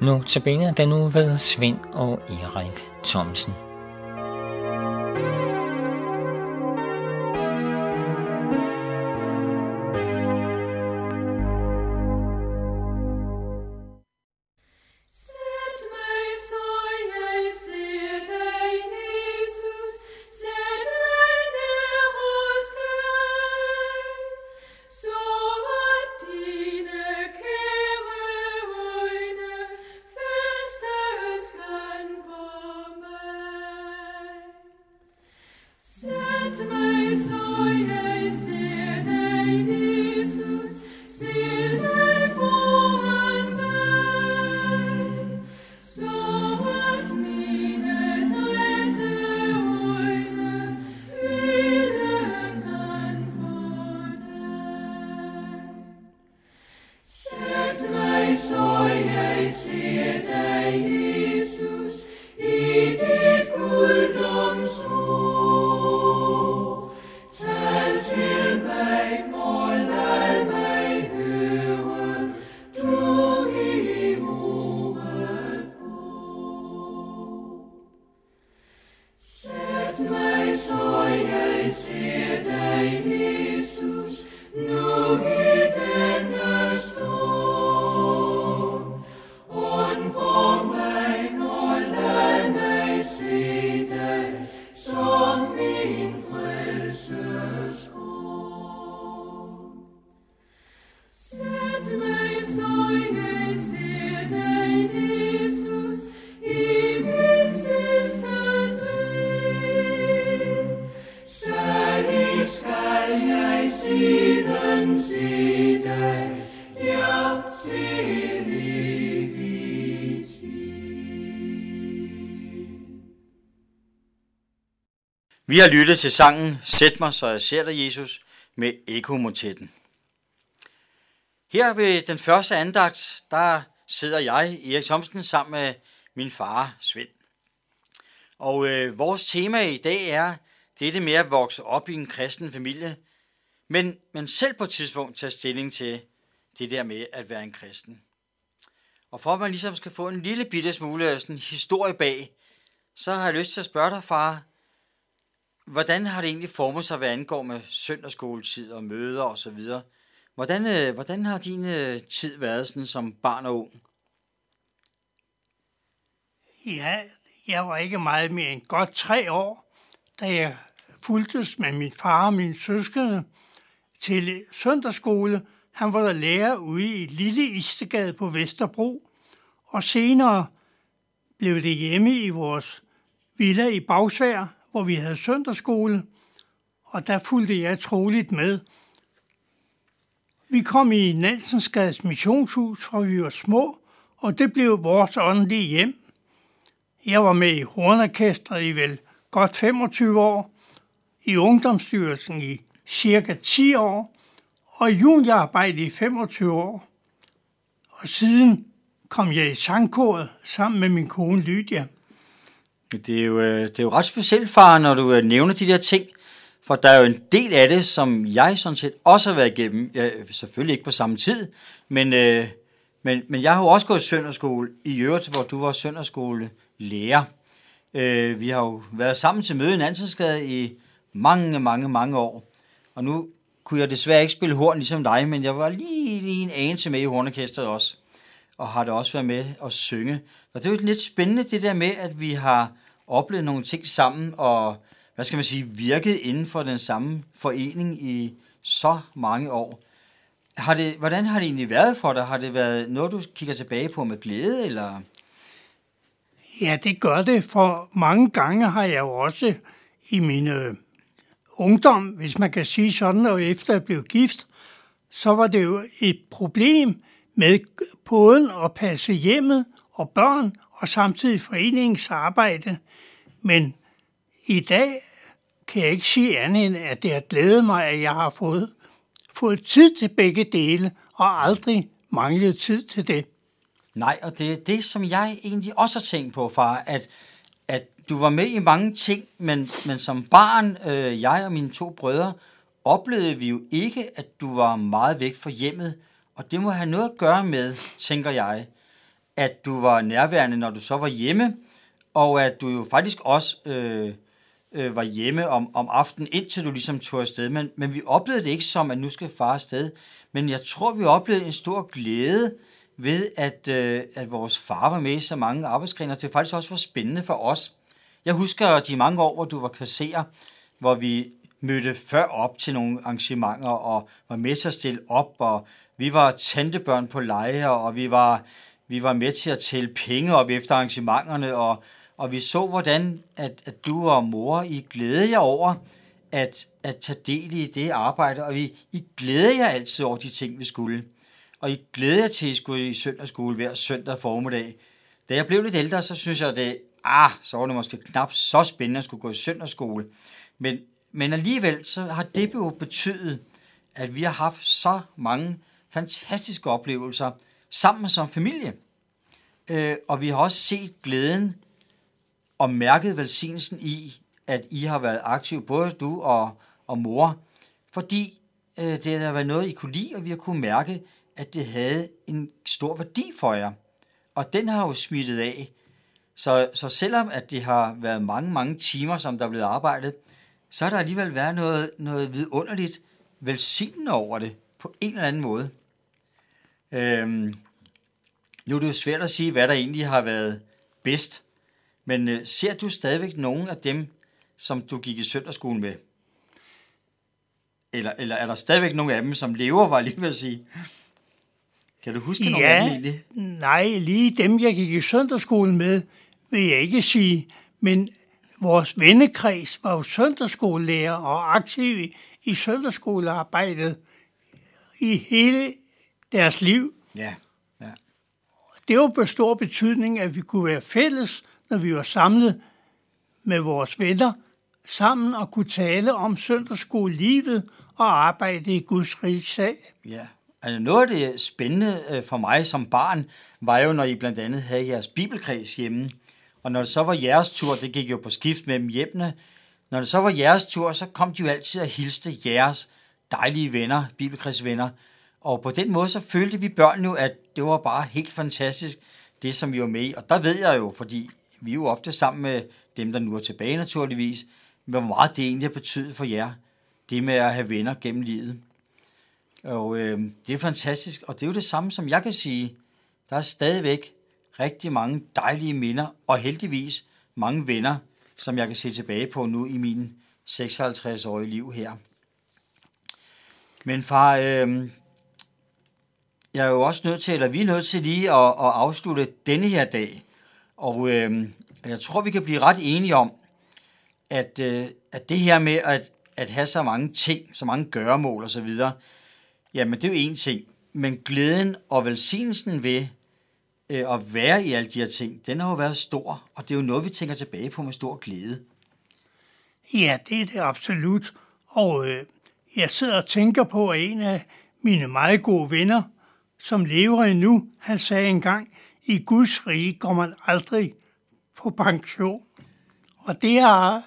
Nu tilbage den nu ved Svend og Erik Thomsen. Jesus. Vi har lyttet til sangen Sæt mig, så jeg ser dig, Jesus, med ekomotetten. Her ved den første andagt, der sidder jeg, Erik Thomsen, sammen med min far, Svend. Og øh, vores tema i dag er dette med at vokse op i en kristen familie, men, men selv på et tidspunkt tage stilling til det der med at være en kristen. Og for at man ligesom skal få en lille bitte smule sådan historie bag, så har jeg lyst til at spørge dig, far, hvordan har det egentlig formet sig, hvad angår med søndagsskoletid og møder og så videre? Hvordan, øh, hvordan har din øh, tid været sådan som barn og ung? Ja, jeg var ikke meget mere end godt tre år, da jeg fuldtes med min far og min søskende til søndagsskole. Han var der lærer ude i Lille Istegade på Vesterbro, og senere blev det hjemme i vores villa i Bagsvær, hvor vi havde søndagsskole, og der fulgte jeg troligt med. Vi kom i Nansensgades missionshus, fra vi var små, og det blev vores åndelige hjem. Jeg var med i hornorkestret i vel godt 25 år, i ungdomsstyrelsen i cirka 10 år, og i juniorarbejde i 25 år. Og siden kom jeg i sangkoret sammen med min kone Lydia. Det er, jo, øh, det er jo ret specielt, far, når du øh, nævner de der ting, for der er jo en del af det, som jeg sådan set også har været igennem. Ja, selvfølgelig ikke på samme tid, men, øh, men, men jeg har jo også gået i søndagsskole i øvrigt, hvor du var søndagsskolelærer. Øh, vi har jo været sammen til møde i Nansensgade i mange, mange, mange år. Og nu kunne jeg desværre ikke spille horn ligesom dig, men jeg var lige, lige en anelse med i hornorkestret også. Og har det også været med at synge. Og det er jo lidt spændende det der med, at vi har oplevet nogle ting sammen, og hvad skal man sige, virket inden for den samme forening i så mange år. Har det, hvordan har det egentlig været for dig? Har det været noget, du kigger tilbage på med glæde, eller? Ja, det gør det, for mange gange har jeg jo også i min øh, ungdom, hvis man kan sige sådan, og efter jeg blev gift, så var det jo et problem med både at passe hjemmet og børn, og samtidig foreningsarbejde. Men i dag kan jeg ikke sige andet end, at det har glædet mig, at jeg har fået, fået tid til begge dele, og aldrig manglet tid til det. Nej, og det er det, som jeg egentlig også har tænkt på, far, at, at du var med i mange ting, men, men som barn, øh, jeg og mine to brødre, oplevede vi jo ikke, at du var meget væk fra hjemmet, og det må have noget at gøre med, tænker jeg, at du var nærværende, når du så var hjemme, og at du jo faktisk også øh, øh, var hjemme om, om aftenen, indtil du ligesom tog afsted. Men, men vi oplevede det ikke som, at nu skal far afsted. Men jeg tror, vi oplevede en stor glæde ved, at, øh, at vores far var med i så mange arbejdsgriner. Det var faktisk også for spændende for os. Jeg husker de mange år, hvor du var kasserer, hvor vi mødte før op til nogle arrangementer og var med til at stille op, og vi var tantebørn på lejre, og vi var, vi var med til at tælle penge op efter arrangementerne, og, og vi så, hvordan at, at du og mor, I glædede jer over at, at tage del i det arbejde, og vi, I glædede jer altid over de ting, vi skulle. Og I glædede jer til, at I skulle i søndagsskole hver søndag formiddag. Da jeg blev lidt ældre, så synes jeg, at det, ah, så var det måske knap så spændende at skulle gå i søndagsskole. Men, men alligevel så har det jo betydet, at vi har haft så mange fantastiske oplevelser sammen som familie. Øh, og vi har også set glæden og mærket velsignelsen i, at I har været aktive, både du og, og mor, fordi øh, det har været noget, I kunne lide, og vi har kunne mærke, at det havde en stor værdi for jer. Og den har jo smittet af. Så, så selvom at det har været mange, mange timer, som der er blevet arbejdet, så har der alligevel været noget, noget vidunderligt velsignende over det, på en eller anden måde. Øhm, nu er det jo svært at sige, hvad der egentlig har været bedst, men øh, ser du stadigvæk nogle af dem, som du gik i søndagsskolen med? Eller, eller er der stadigvæk nogle af dem, som lever, var jeg lige ved at sige? Kan du huske nogle af dem egentlig? nej, lige dem, jeg gik i søndagsskolen med, vil jeg ikke sige. Men vores vennekreds var jo søndagsskolelærer og aktiv i, i søndagsskolearbejdet i hele deres liv. Ja, ja. Det var på stor betydning, at vi kunne være fælles, når vi var samlet med vores venner, sammen og kunne tale om søndagsskolelivet og arbejde i Guds rigs sag. Ja, altså noget af det spændende øh, for mig som barn, var jo, når I blandt andet havde jeres bibelkreds hjemme. Og når det så var jeres tur, det gik jo på skift mellem hjemmene, når det så var jeres tur, så kom de jo altid at hilste jeres dejlige venner, bibelkredsvenner. Og på den måde, så følte vi børn jo, at det var bare helt fantastisk, det som vi var med i. Og der ved jeg jo, fordi vi er jo ofte sammen med dem, der nu er tilbage naturligvis, hvor meget det egentlig har betydet for jer, det med at have venner gennem livet. Og øh, det er fantastisk, og det er jo det samme, som jeg kan sige. Der er stadigvæk rigtig mange dejlige minder, og heldigvis mange venner, som jeg kan se tilbage på nu i min 56-årige liv her. Men far, øh, jeg er jo også nødt til, eller vi er nødt til lige at, at afslutte denne her dag. Og øh, jeg tror, vi kan blive ret enige om, at, øh, at det her med at, at have så mange ting, så mange gøremål osv., jamen det er jo én ting. Men glæden og velsignelsen ved øh, at være i alle de her ting, den har jo været stor, og det er jo noget, vi tænker tilbage på med stor glæde. Ja, det er det absolut. Og øh, jeg sidder og tænker på, at en af mine meget gode venner, som lever endnu, han sagde engang, i Guds rige går man aldrig på pension. Og det er,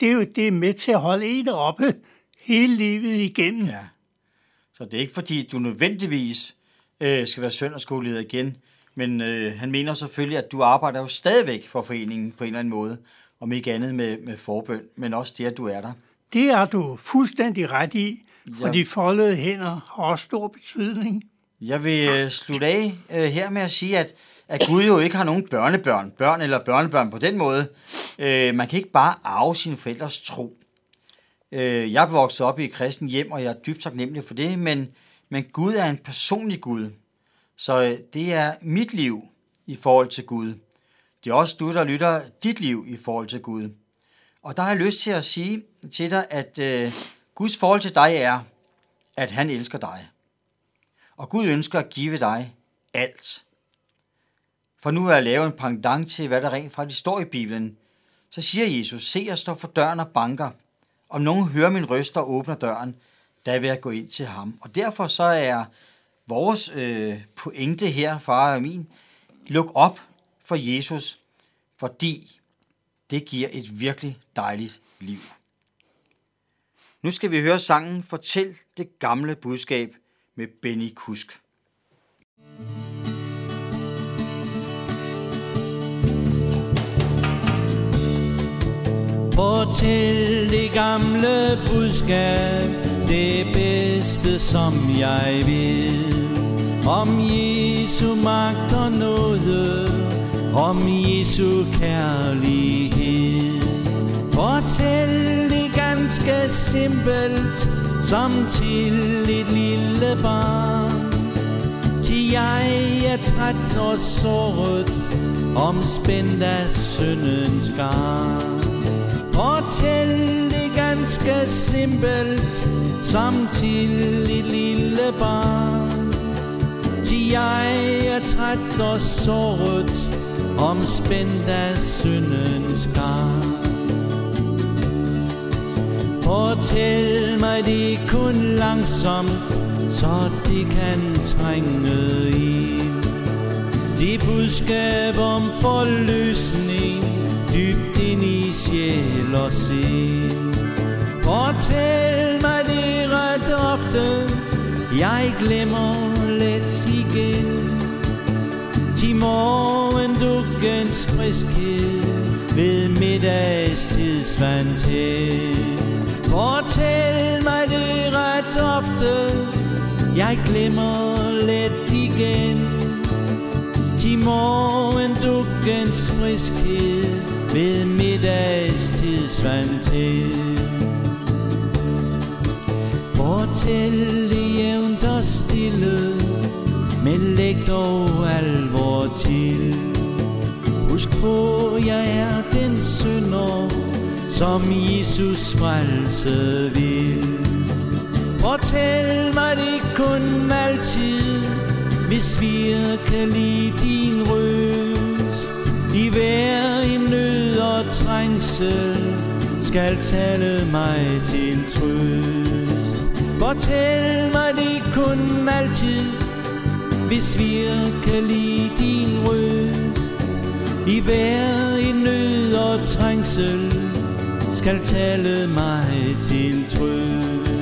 det er jo det er med til at holde en oppe hele livet igennem. Ja. Så det er ikke fordi, du nødvendigvis øh, skal være søndagsskoleleder igen, men øh, han mener selvfølgelig, at du arbejder jo stadigvæk for foreningen på en eller anden måde, om ikke andet med, med forbøn, men også det, at du er der. Det er du fuldstændig ret i, for ja. de foldede hænder har også stor betydning. Jeg vil øh, slutte af øh, her med at sige, at, at Gud jo ikke har nogen børnebørn, børn eller børnebørn på den måde. Øh, man kan ikke bare arve sine forældres tro. Øh, jeg er vokset op i et kristen hjem, og jeg er dybt taknemmelig for det, men, men Gud er en personlig Gud. Så øh, det er mit liv i forhold til Gud. Det er også du, der lytter dit liv i forhold til Gud. Og der har jeg lyst til at sige til dig, at øh, Guds forhold til dig er, at han elsker dig. Og Gud ønsker at give dig alt. For nu er jeg lavet en pendant til, hvad der rent faktisk står i Bibelen. Så siger Jesus, se jeg står for døren og banker. Om nogen hører min røst og åbner døren, der vil jeg gå ind til ham. Og derfor så er vores øh, pointe her, far og min, luk op for Jesus, fordi det giver et virkelig dejligt liv. Nu skal vi høre sangen Fortæl det gamle budskab med Benny Kusk. Fortæl det gamle budskab, det bedste som jeg vil. Om Jesu magt og nåde, om Jesu kærlighed. Fortæl det ganske simpelt, som til et lille barn. Til jeg er træt og såret Omspændt af syndens garn. Fortæl det ganske simpelt Som til et lille barn. Til jeg er træt og såret Omspændt af syndens garn. Fortæl mig det kun langsomt Så de kan trænge i. De budskab om forløsning Dybt ind i sjæl og sind Fortæl mig det ret ofte Jeg glemmer let igen Til morgendukkens friskhed Ved middagstidsvand til. Fortæl mig det ret ofte. Jeg glemmer let igen. Til morgendukkens friskhed Ved middagstid middagstids til. Fortæl det jævnt og stille Men læg dog alvor til. Husk på, jeg er som Jesus frelse vil. Fortæl mig det kun altid Hvis virkelig din røst I hver i nød og trængsel Skal tale mig til trøst. Fortæl mig det kun altid Hvis virkelig din røst I hver i nød og trængsel skal tale mig til trøst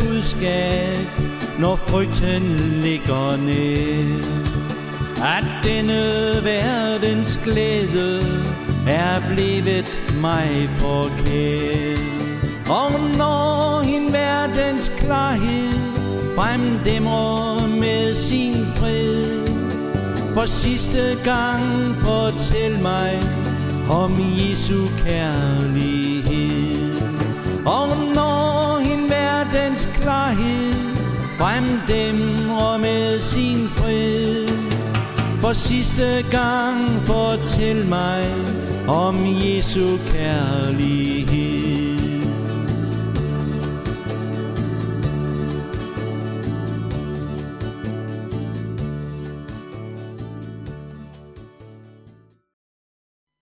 budskab Når frygten ligger ned. At denne verdens glæde Er blevet mig forkert Og når en verdens klarhed Fremdæmmer med sin fred For sidste gang fortæl mig Om Jesu kærlighed. Fremdæmmer med sin fred For sidste gang fortæl mig Om Jesu kærlighed.